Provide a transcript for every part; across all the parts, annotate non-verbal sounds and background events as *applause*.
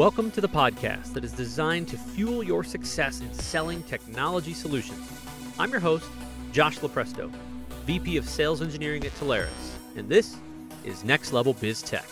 Welcome to the podcast that is designed to fuel your success in selling technology solutions. I'm your host, Josh Lupresto, VP of Sales Engineering at Telarus, and this is Next Level Biz Tech.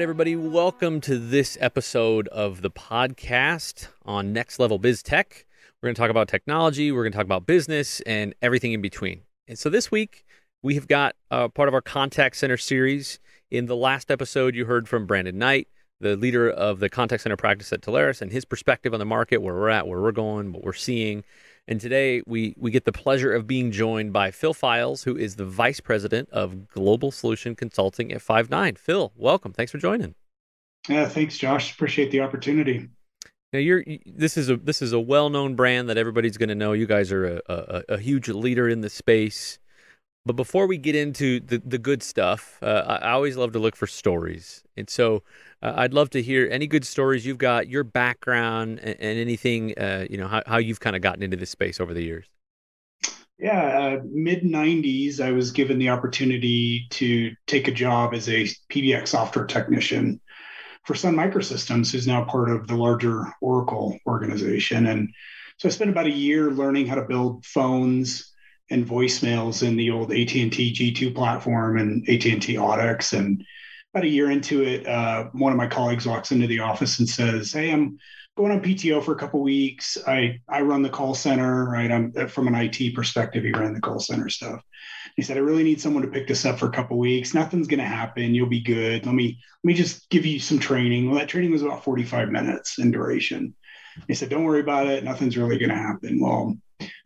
Right, everybody, welcome to this episode of the podcast on Next Level Biz Tech. We're going to talk about technology, we're going to talk about business, and everything in between. And so this week, we have got uh, part of our contact center series. In the last episode, you heard from Brandon Knight, the leader of the contact center practice at Telarus, and his perspective on the market, where we're at, where we're going, what we're seeing. And today we we get the pleasure of being joined by Phil Files, who is the vice president of global solution consulting at Five9. Phil, welcome. Thanks for joining. Yeah, thanks, Josh. Appreciate the opportunity. Now you're this is a this is a well known brand that everybody's going to know. You guys are a, a, a huge leader in the space. But before we get into the, the good stuff, uh, I always love to look for stories. And so uh, I'd love to hear any good stories you've got, your background, and, and anything, uh, you know, how, how you've kind of gotten into this space over the years. Yeah, uh, mid 90s, I was given the opportunity to take a job as a PBX software technician for Sun Microsystems, who's now part of the larger Oracle organization. And so I spent about a year learning how to build phones and voicemails in the old AT&T G2 platform and AT&T Audix. And about a year into it, uh, one of my colleagues walks into the office and says, "Hey, I'm going on PTO for a couple weeks. I I run the call center, right? I'm uh, from an IT perspective. He ran the call center stuff. He said, I really need someone to pick this up for a couple weeks. Nothing's going to happen. You'll be good. Let me let me just give you some training. Well, that training was about 45 minutes in duration. He said, Don't worry about it. Nothing's really going to happen. Well,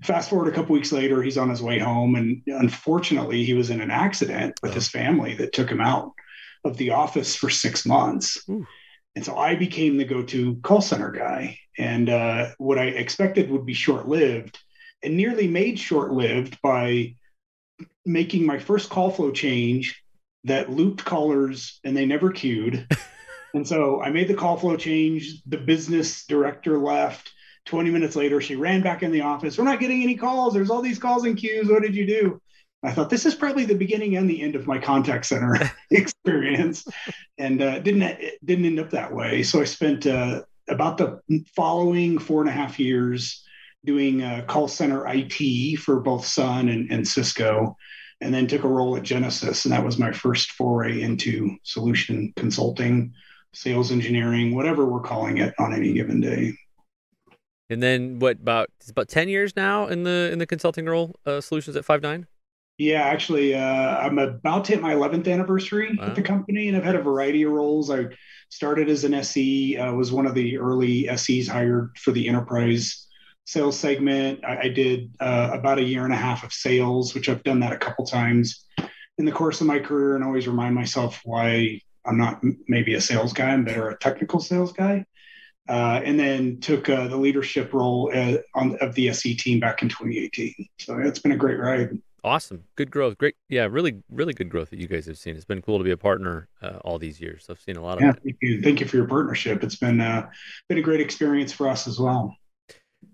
Fast forward a couple weeks later, he's on his way home, and unfortunately, he was in an accident with his family that took him out of the office for six months. Ooh. And so I became the go-to call center guy, and uh, what I expected would be short-lived, and nearly made short-lived by making my first call flow change that looped callers and they never queued. *laughs* and so I made the call flow change. The business director left 20 minutes later, she ran back in the office. We're not getting any calls. There's all these calls and queues. What did you do? I thought this is probably the beginning and the end of my contact center *laughs* experience, and uh, didn't didn't end up that way. So I spent uh, about the following four and a half years doing uh, call center IT for both Sun and, and Cisco, and then took a role at Genesys, and that was my first foray into solution consulting, sales engineering, whatever we're calling it on any given day. And then what about it's about 10 years now in the in the consulting role uh, solutions at Five9? Yeah, actually uh, I'm about to hit my 11th anniversary wow. with the company and I've had a variety of roles. I started as an SE, uh, was one of the early SEs hired for the enterprise sales segment. I, I did uh, about a year and a half of sales, which I've done that a couple times in the course of my career and always remind myself why I'm not maybe a sales guy, I'm better a technical sales guy uh, and then took uh, the leadership role uh, on, of the SE team back in 2018. So it's been a great ride. Awesome, good growth, great, yeah, really, really good growth that you guys have seen. It's been cool to be a partner uh, all these years. I've seen a lot of. Yeah, thank you. thank you for your partnership. It's been uh, been a great experience for us as well.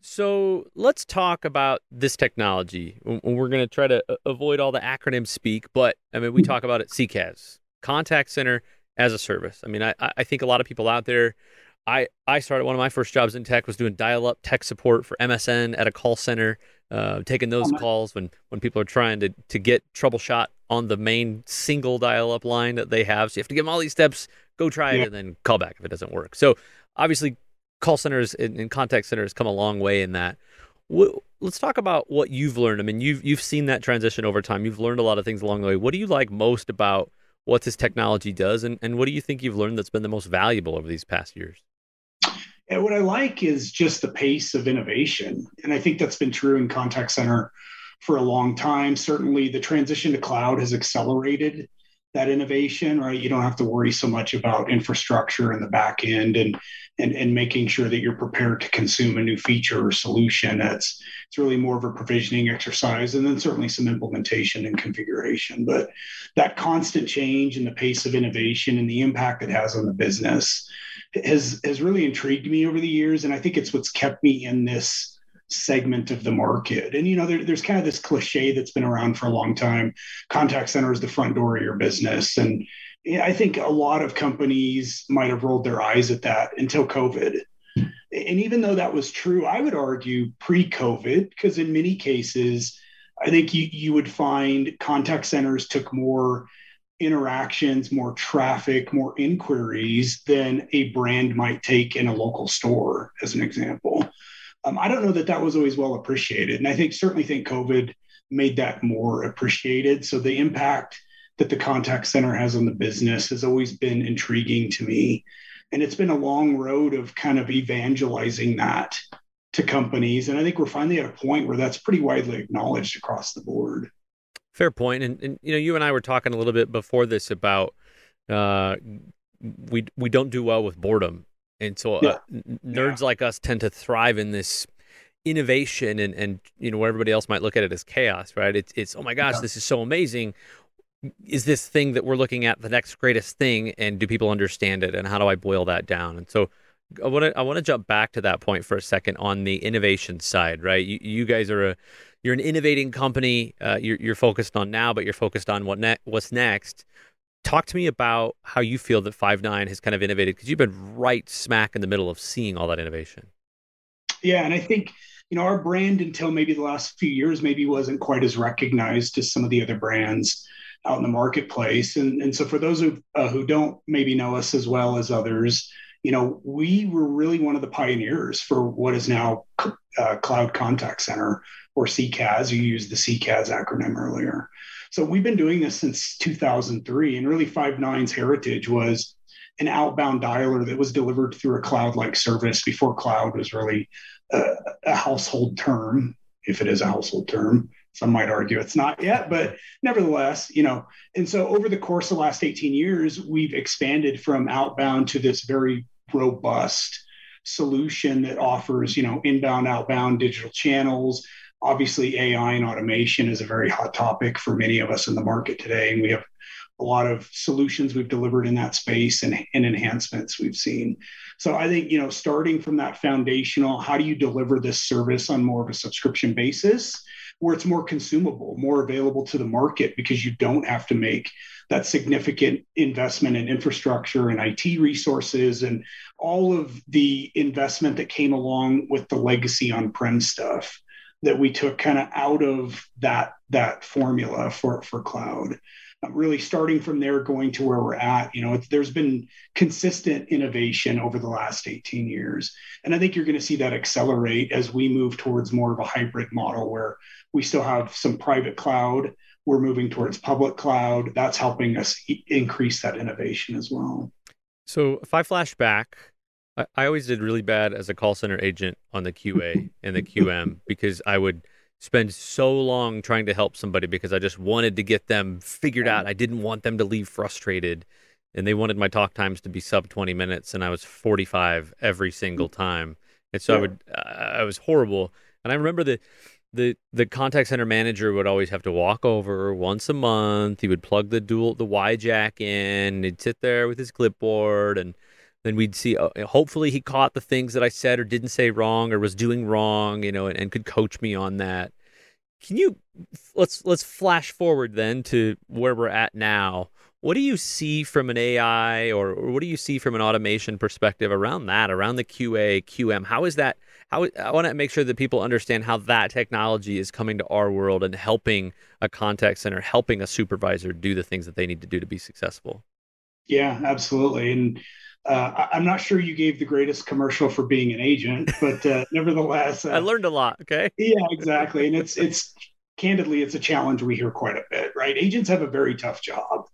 So let's talk about this technology. We're going to try to avoid all the acronym speak, but I mean, we talk about it CCaaS, contact center as a service. I mean, I, I think a lot of people out there I, I started one of my first jobs in tech was doing dial up tech support for MSN at a call center, uh, taking those oh, calls when, when people are trying to, to get troubleshot on the main single dial up line that they have. So you have to give them all these steps, go try it, and then call back if it doesn't work. So obviously, call centers and, and contact centers come a long way in that. let's talk about what you've learned. I mean, you've you've seen that transition over time. You've learned a lot of things along the way. What do you like most about what this technology does, and, and what do you think you've learned that's been the most valuable over these past years? And what I like is just the pace of innovation. And I think that's been true in contact center for a long time. Certainly, the transition to cloud has accelerated that innovation, right? You don't have to worry so much about infrastructure in the back end and and, and making sure that you're prepared to consume a new feature or solution. It's it's really more of a provisioning exercise and then certainly some implementation and configuration. But that constant change and the pace of innovation and the impact it has on the business has has really intrigued me over the years. And I think it's what's kept me in this segment of the market. And you know, there, there's kind of this cliche that's been around for a long time: contact center is the front door of your business. And I think a lot of companies might have rolled their eyes at that until COVID. And even though that was true, I would argue pre-COVID, because in many cases, I think you, you would find contact centers took more interactions, more traffic, more inquiries than a brand might take in a local store, as an example. Um, I don't know that that was always well appreciated, and I think certainly think COVID made that more appreciated. So the impact that the contact center has on the business has always been intriguing to me, and it's been a long road of kind of evangelizing that to companies, and I think we're finally at a point where that's pretty widely acknowledged across the board. Fair point, and, and you know, you and I were talking a little bit before this about uh, we we don't do well with boredom and so uh, nerds yeah. like us tend to thrive in this innovation and and you know where everybody else might look at it as chaos, right? It's it's oh my gosh, yeah. this is so amazing. Is this thing that we're looking at the next greatest thing, and do people understand it? And how do I boil that down? And so I want to I want to jump back to that point for a second on the innovation side, right? You, you guys are a you're an innovating company. Uh, you're, you're focused on now, but you're focused on what ne- what's next talk to me about how you feel that Five9 has kind of innovated because you've been right smack in the middle of seeing all that innovation. Yeah, and I think you know our brand until maybe the last few years maybe wasn't quite as recognized as some of the other brands out in the marketplace. And and so for those who uh, who don't maybe know us as well as others, you know, we were really one of the pioneers for what is now uh, Cloud Contact Center or CCaaS. You used the CCaaS acronym earlier. So we've been doing this since 2003, and really Five9's heritage was an outbound dialer that was delivered through a cloud-like service before cloud was really a, a household term, if it is a household term. Some might argue it's not yet, but nevertheless, you know. And so over the course of the last 18 years, we've expanded from outbound to this very robust solution that offers, you know, inbound, outbound digital channels, obviously AI and automation is a very hot topic for many of us in the market today. And we have a lot of solutions we've delivered in that space and, and enhancements we've seen. So I think, you know, starting from that foundational, how do you deliver this service on more of a subscription basis where it's more consumable, more available to the market because you don't have to make that significant investment in infrastructure and IT resources and all of the investment that came along with the legacy on-prem stuff that we took kind of out of that that formula for for cloud. Really starting from there going to where we're at. You know there's been consistent innovation over the last 18 years and i think you're going to see that accelerate as we move towards more of a hybrid model where we still have some private cloud we're moving towards public cloud that's helping us e- increase that innovation as well so if i flash back I, I always did really bad as a call center agent on the QA *laughs* and the QM because I would spend so long trying to help somebody because I just wanted to get them figured out. I didn't want them to leave frustrated. And they wanted my talk times to be sub 20 minutes, and I was 45 every single time. And so yeah. I would, uh, I was horrible. And I remember the, the the contact center manager would always have to walk over once a month. He would plug the dual the Y jack in. He'd sit there with his clipboard and then we'd see uh, hopefully he caught the things that i said or didn't say wrong or was doing wrong you know and, and could coach me on that can you let's let's flash forward then to where we're at now what do you see from an ai or, or what do you see from an automation perspective around that around the qa qm how is that how i want to make sure that people understand how that technology is coming to our world and helping a contact center helping a supervisor do the things that they need to do to be successful yeah absolutely and uh, I'm not sure you gave the greatest commercial for being an agent, but uh, *laughs* nevertheless, uh, I learned a lot. Okay. Yeah, exactly, and it's it's candidly it's a challenge we hear quite a bit. Right, agents have a very tough job,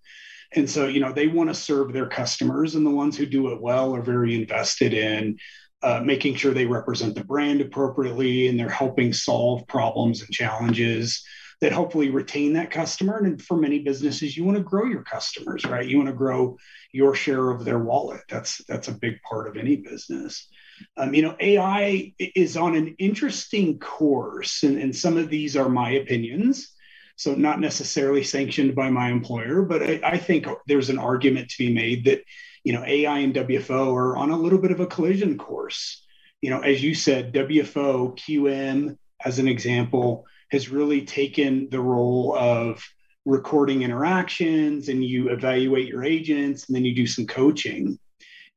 and so you know they want to serve their customers, and the ones who do it well are very invested in uh, making sure they represent the brand appropriately, and they're helping solve problems and challenges that hopefully retain that customer. And for many businesses, you want to grow your customers, right? You want to grow your share of their wallet. That's that's a big part of any business. Um, you know, AI is on an interesting course, and, and some of these are my opinions. So not necessarily sanctioned by my employer, but I, I think there's an argument to be made that you know AI and WFO are on a little bit of a collision course. You know, as you said, WFO QM as an example has really taken the role of recording interactions and you evaluate your agents and then you do some coaching.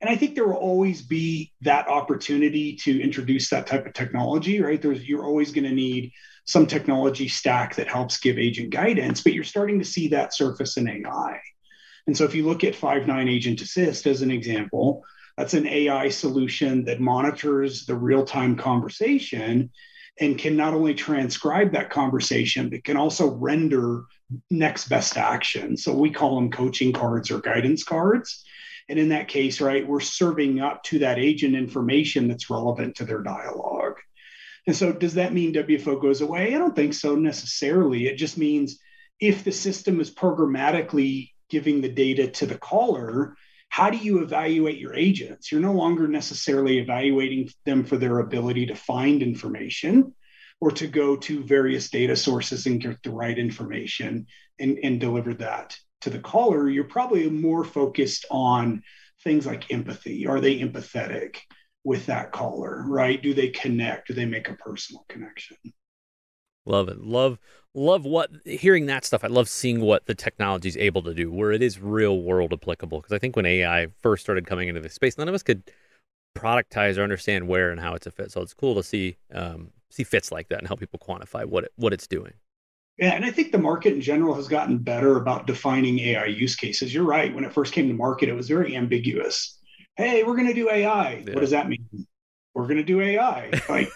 And I think there will always be that opportunity to introduce that type of technology, right? There's you're always going to need some technology stack that helps give agent guidance, but you're starting to see that surface in AI. And so if you look at Five9 Agent Assist as an example, that's an AI solution that monitors the real-time conversation and can not only transcribe that conversation, but can also render next best action. So we call them coaching cards or guidance cards. And in that case, right, we're serving up to that agent information that's relevant to their dialogue. And so, does that mean WFO goes away? I don't think so necessarily. It just means if the system is programmatically giving the data to the caller, how do you evaluate your agents? You're no longer necessarily evaluating them for their ability to find information or to go to various data sources and get the right information and, and deliver that to the caller. You're probably more focused on things like empathy. Are they empathetic with that caller, right? Do they connect? Do they make a personal connection? Love it. Love love what hearing that stuff. I love seeing what the technology is able to do, where it is real world applicable. Because I think when AI first started coming into this space, none of us could productize or understand where and how it's a fit. So it's cool to see um, see fits like that and help people quantify what it, what it's doing. Yeah, and I think the market in general has gotten better about defining AI use cases. You're right. When it first came to market, it was very ambiguous. Hey, we're going to do AI. Yeah. What does that mean? We're going to do AI. Like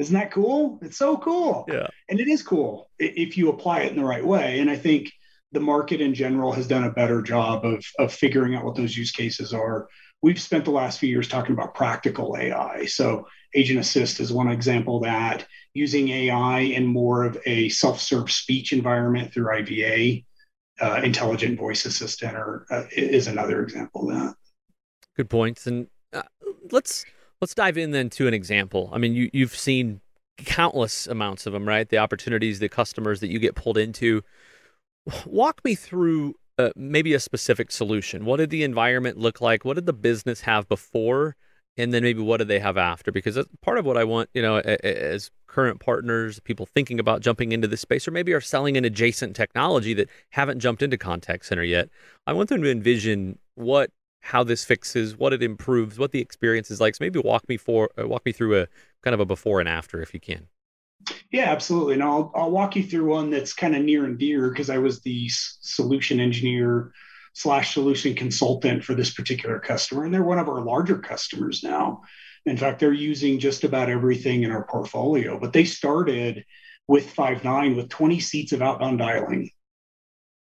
isn't that cool? It's so cool. Yeah. And it is cool if you apply it in the right way. And I think the market in general has done a better job of, of figuring out what those use cases are. We've spent the last few years talking about practical AI. So, Agent Assist is one example of that. Using AI in more of a self serve speech environment through IVA, uh, Intelligent Voice Assistant, or uh, is another example of that. Good points. And uh, let's Let's dive in then to an example. I mean, you, you've seen countless amounts of them, right? The opportunities, the customers that you get pulled into. Walk me through uh, maybe a specific solution. What did the environment look like? What did the business have before? And then maybe what do they have after? Because that's part of what I want, you know, as current partners, people thinking about jumping into this space, or maybe are selling an adjacent technology that haven't jumped into contact center yet. I want them to envision what how this fixes, what it improves, what the experience is like. So maybe walk me for uh, walk me through a kind of a before and after if you can. Yeah, absolutely. And I'll I'll walk you through one that's kind of near and dear because I was the solution engineer slash solution consultant for this particular customer, and they're one of our larger customers now. In fact, they're using just about everything in our portfolio. But they started with Five9 with 20 seats of outbound dialing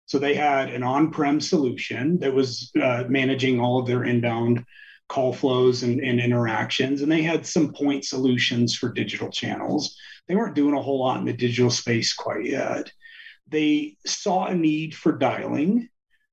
so they had an on prem solution that was uh, managing all of their inbound call flows and, and, interactions. And they had some point solutions for digital channels. They weren't doing a whole lot in the digital space quite yet. They saw a need for dialing.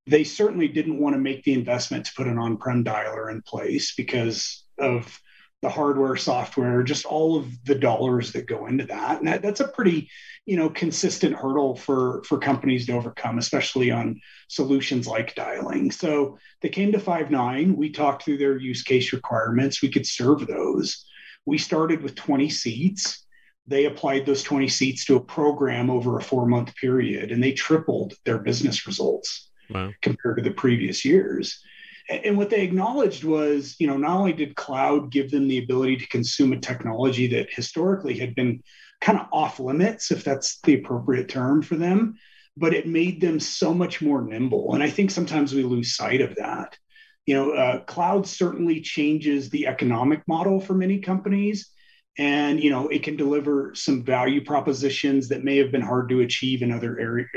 They certainly didn't want to make the investment to put an on prem dialer in place because of the hardware, software, just all of the dollars that go into that. And that, that's a pretty, you know, consistent hurdle for for companies to overcome, especially on solutions like dialing. So they came to Five9. We talked through their use case requirements. We could serve those. We started with 20 seats. They applied those 20 seats to a program over a four month period, and they tripled their business results wow. compared to the previous years and what they acknowledged was you know not only did cloud give them the ability to consume a technology that historically had been kind of off limits if that's the appropriate term for them but it made them so much more nimble and i think sometimes we lose sight of that. You know uh, cloud certainly changes the economic model for many companies and you know it can deliver some value propositions that may have been hard to achieve in other areas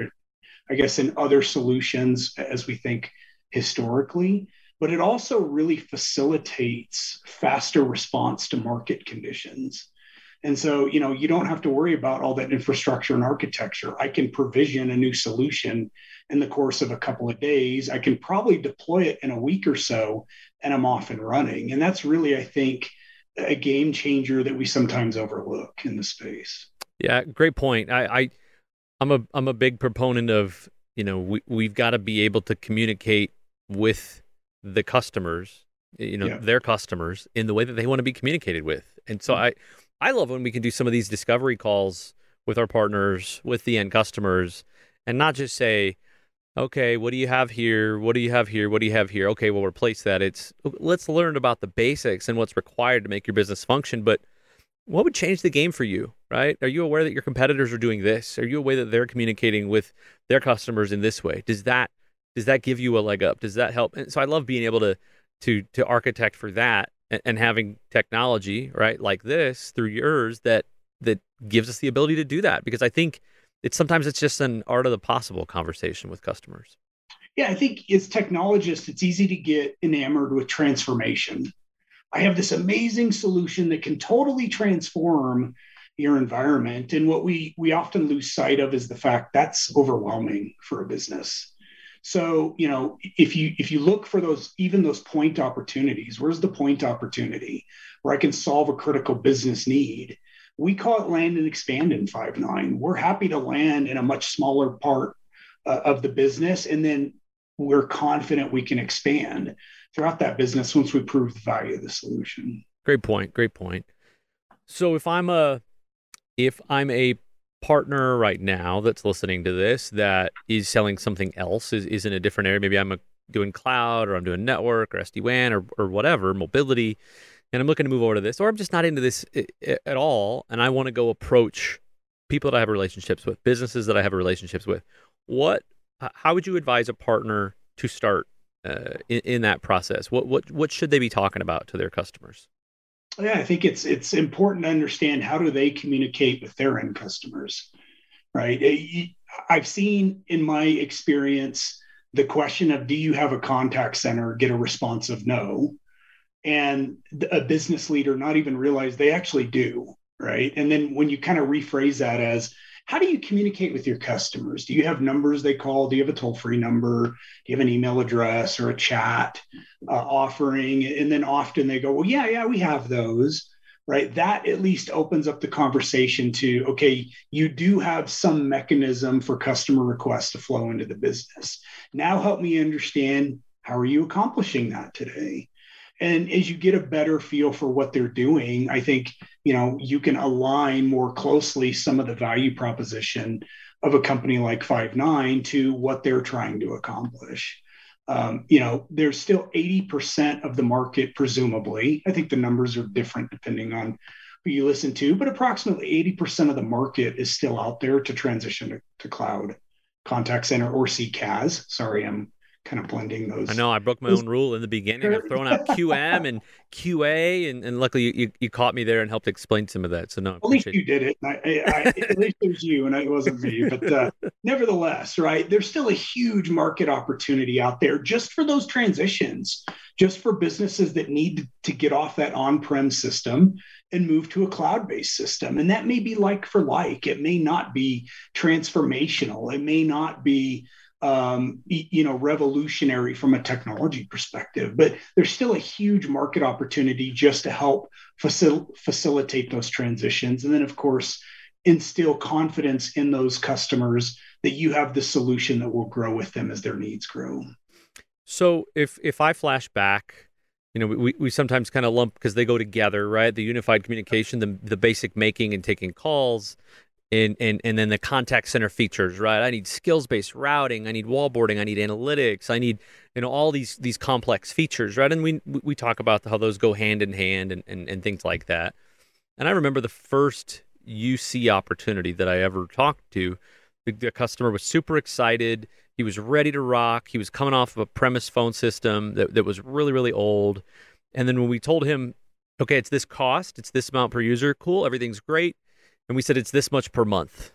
i guess in other solutions as we think historically but it also really facilitates faster response to market conditions. And so, you know, you don't have to worry about all that infrastructure and architecture. I can provision a new solution in the course of a couple of days. I can probably deploy it in a week or so, and I'm off and running. And that's really, I think, a game changer that we sometimes overlook in the space. Yeah, great point. I, I I'm a I'm a big proponent of you know we we've got to be able to communicate with the customers, you know, yeah. their customers in the way that they want to be communicated with. And so mm-hmm. I I love when we can do some of these discovery calls with our partners, with the end customers, and not just say, okay, what do you have here? What do you have here? What do you have here? Okay, we'll replace that. It's let's learn about the basics and what's required to make your business function. But what would change the game for you, right? Are you aware that your competitors are doing this? Are you aware that they're communicating with their customers in this way? Does that does that give you a leg up? Does that help? And so I love being able to to to architect for that and, and having technology, right, like this through yours that that gives us the ability to do that because I think it's sometimes it's just an art of the possible conversation with customers. Yeah, I think as technologists, it's easy to get enamored with transformation. I have this amazing solution that can totally transform your environment. And what we we often lose sight of is the fact that's overwhelming for a business. So, you know, if you if you look for those even those point opportunities, where's the point opportunity where I can solve a critical business need? We call it land and expand in Five9. We're happy to land in a much smaller part uh, of the business and then we're confident we can expand throughout that business once we prove the value of the solution. Great point. Great point. So if I'm a if I'm a partner right now that's listening to this that is selling something else, is, is in a different area, maybe I'm a, doing cloud or I'm doing network or SD WAN or, or whatever, mobility, and I'm looking to move over to this, or I'm just not into this at all, and I want to go approach people that I have relationships with, businesses that I have relationships with. What, how would you advise a partner to start uh, in, in that process? What, what, what should they be talking about to their customers? Yeah, I think it's it's important to understand how do they communicate with their end customers, right? Eh, I've seen in my experience the question of do you have a contact center get a response of no, and a business leader not even realize they actually do, right? And then when you kind of rephrase that as how do you communicate with your customers? Do you have numbers they call? Do you have a toll free number? Do you have an email address or a chat uh, offering? And then often they go, well, yeah, yeah, we have those. Right. That at least opens up the conversation to, okay, you do have some mechanism for customer requests to flow into the business. Now help me understand how are you accomplishing that today? And as you get a better feel for what they're doing i think you know you can align more closely some of the value proposition of a company like Five9 to what they're trying to accomplish um, you know there's still 80% of the market presumably i think the numbers are different depending on who you listen to but approximately 80% of the market is still out there to transition to, to cloud contact center or CCaaS. Sorry, I'm kind of blending those. I know I broke my own rule in the beginning of throwing out *laughs* QM and QA, and, and luckily you, you caught me there and helped explain some of that. So no, at least you did it. I, I, at *laughs* least it was you, and it wasn't me. But uh, *laughs* nevertheless, right, there's still a huge market opportunity out there just for those transitions, just for businesses that need to get off that on-prem system and move to a cloud-based system. And that may be like for like. It may not be transformational. It may not be um, you know, revolutionary from a technology perspective, but there's still a huge market opportunity just to help facil- facilitate those transitions. And then, of course, instill confidence in those customers that you have the solution that will grow with them as their needs grow. So if if I flash back, you know, we, we sometimes kind of lump because they go together, right? The unified communication, the the basic making and taking calls, and, and, and then the contact center features, right? I need skills based routing, I need wallboarding, I need analytics, I need you know all these these complex features, right? And we we talk about how those go hand in hand and, and, and things like that. And I remember the first UC opportunity that I ever talked to. The, the customer was super excited. He was ready to rock. He was coming off of a premise phone system that, that was really, really old. And then when we told him, okay, it's this cost, it's this amount per user, cool, everything's great and we said it's this much per month.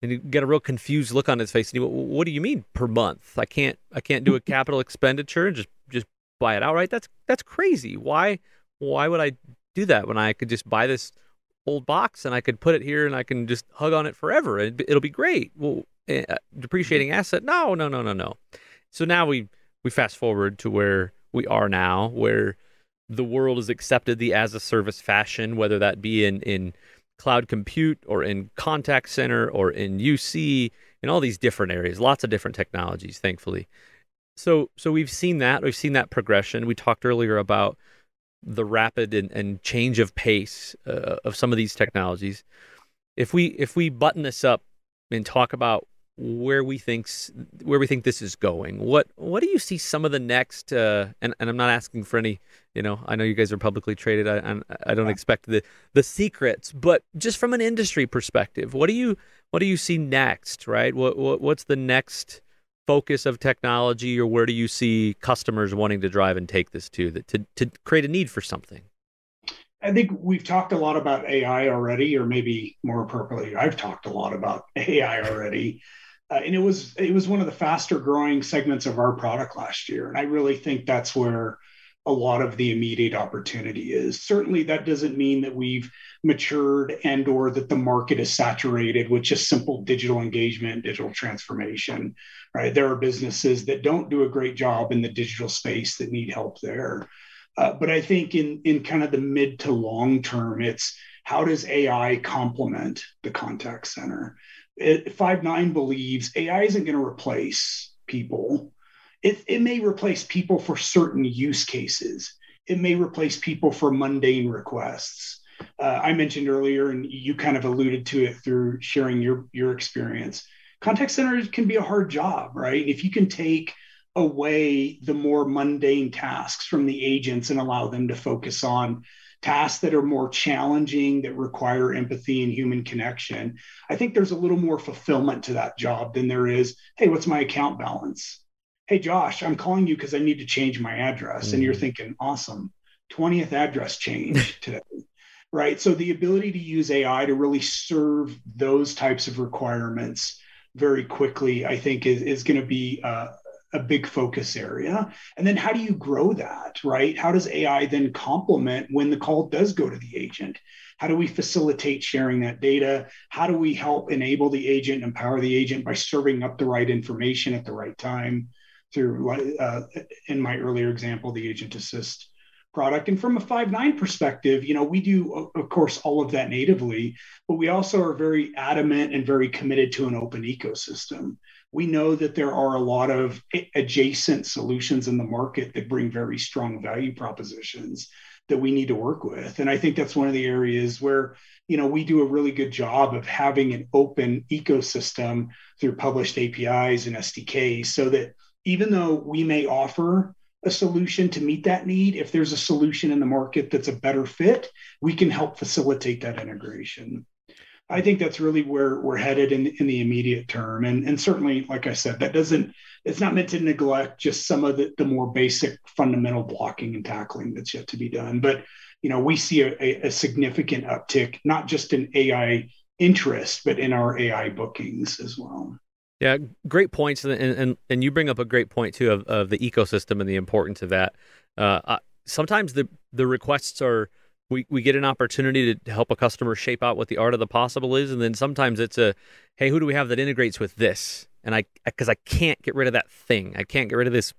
And you get a real confused look on his face. And he went, what do you mean per month? I can't i can't do a *laughs* capital expenditure and just just buy it outright? That's that's crazy. Why why would i do that when i could just buy this old box and I could put it here and I can just hug on it forever? And it'll be great. Well, uh, depreciating asset? No, no, no, no, no. So now we we fast forward to where we are now, where the world has accepted the as a service fashion, whether that be in in cloud compute or in contact center or in UC in all these different areas, lots of different technologies, thankfully. So so we've seen that. We've seen that progression. We talked earlier about the rapid and, and change of pace uh, of some of these technologies. If we if we button this up and talk about where we thinks where we think this is going. What what do you see some of the next? Uh, and and I'm not asking for any. You know, I know you guys are publicly traded. I I, I don't expect the the secrets, but just from an industry perspective, what do you what do you see next? Right? What, what what's the next focus of technology, or where do you see customers wanting to drive and take this to that to to create a need for something? I think we've talked a lot about AI already, or maybe more appropriately, I've talked a lot about *laughs* AI already uh, and it was it was one of the faster growing segments of our product last year. And i really think that's where a lot of the immediate opportunity is. Certainly that doesn't mean that we've matured and or that the market is saturated with just simple digital engagement digital transformation right? There are businesses that don't do a great job in the digital space that need help there. Uh, but i think in in kind of the mid to long term it's how does ai complement the contact center Five9 believes AI isn't going to replace people. It, it may replace people for certain use cases. It may replace people for mundane requests. Uh, I mentioned earlier, and you kind of alluded to it through sharing your your experience. Contact centers can be a hard job, right? If you can take away the more mundane tasks from the agents and allow them to focus on tasks that are more challenging that require empathy and human connection i think there's a little more fulfillment to that job than there is hey what's my account balance? Hey josh i'm calling you because i need to change my address mm and you're mm-hmm. thinking awesome. 20th address change *laughs* today. Right? So the ability to use ai to really serve those types of requirements very quickly i think is, is going to be uh, a big focus area. And then how do you grow that, right? How does AI then complement when the call does go to the agent? How do we facilitate sharing that data? How do we help enable the agent, empower the agent by serving up the right information at the right time through, uh, in my earlier example, the agent assist product. And from a Five9 perspective, you know, we do, of course, all of that natively, but we also are very adamant and very committed to an open ecosystem we know that there are a lot of adjacent solutions in the market that bring very strong value propositions that we need to work with. And i think that's one of the areas where you know we do a really good job of having an open ecosystem through published apis and sdks so that even though we may offer a solution to meet that need if there's a solution in the market that's a better fit we can help facilitate that integration I think that's really where we're headed in, in the immediate term. And, and certainly, like I said, that doesn't, it's not meant to neglect just some of the, the more basic fundamental blocking and tackling that's yet to be done. But, you know, we see a, a significant uptick, not just in AI interest, but in our AI bookings as well. Yeah, great points, and and and you bring up a great point too of, of the ecosystem and the importance of that. Uh, sometimes the the requests are we, we get an opportunity to help a customer shape out what the art of the possible is and then sometimes it's a hey who do we have that integrates with this? And i because I, can't get rid of that thing. I can't get rid of this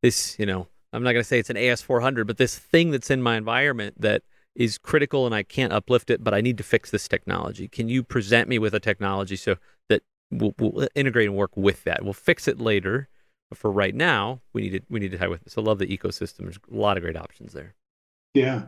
this you know i'm not going to say it's an AS/400 but this thing that's in my environment that is critical and i can't uplift it but i need to fix this technology. Can you present me with a technology so that we'll, we'll integrate and work with that? We'll fix it later but for right now we need to we need to tie with it. So love the ecosystem. There's a lot of great options there. Yeah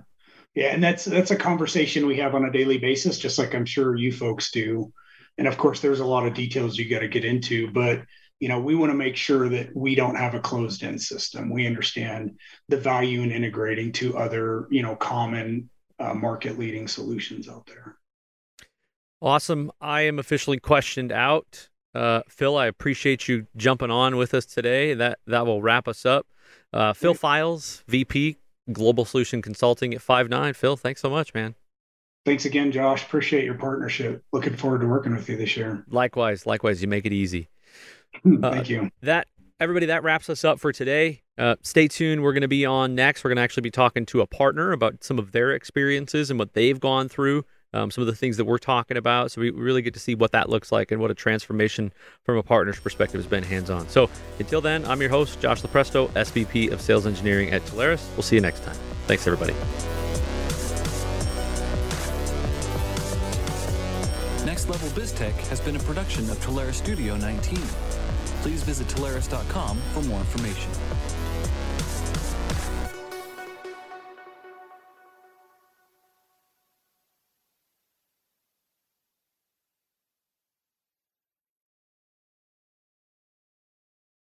yeah, and that's that's a conversation we have on a daily basis, just like I'm sure you folks do. And of course, there's a lot of details you got to get into, but you know, we want to make sure that we don't have a closed-end system. We understand the value in integrating to other, you know, common uh, market-leading solutions out there. Awesome. I am officially questioned out. Uh, Phil, I appreciate you jumping on with us today. That that will wrap us up. Uh, Phil Files, VP, Global Solution Consulting at Five9. Phil, thanks so much, man. Thanks again, Josh. Appreciate your partnership. Looking forward to working with you this year. Likewise, likewise. You make it easy. *laughs* Thank uh, you. That everybody, that wraps us up for today. Uh, stay tuned. We're going to be on next. We're going to actually be talking to a partner about some of their experiences and what they've gone through um, some of the things that we're talking about. So we really get to see what that looks like and what a transformation from a partner's perspective has been hands on. So until then, I'm your host, Josh Lupresto, SVP of Sales Engineering at Telarus. We'll see you next time. Thanks, everybody. Next Level BizTech has been a production of Telarus Studio 19. Please visit Telarus.com for more information.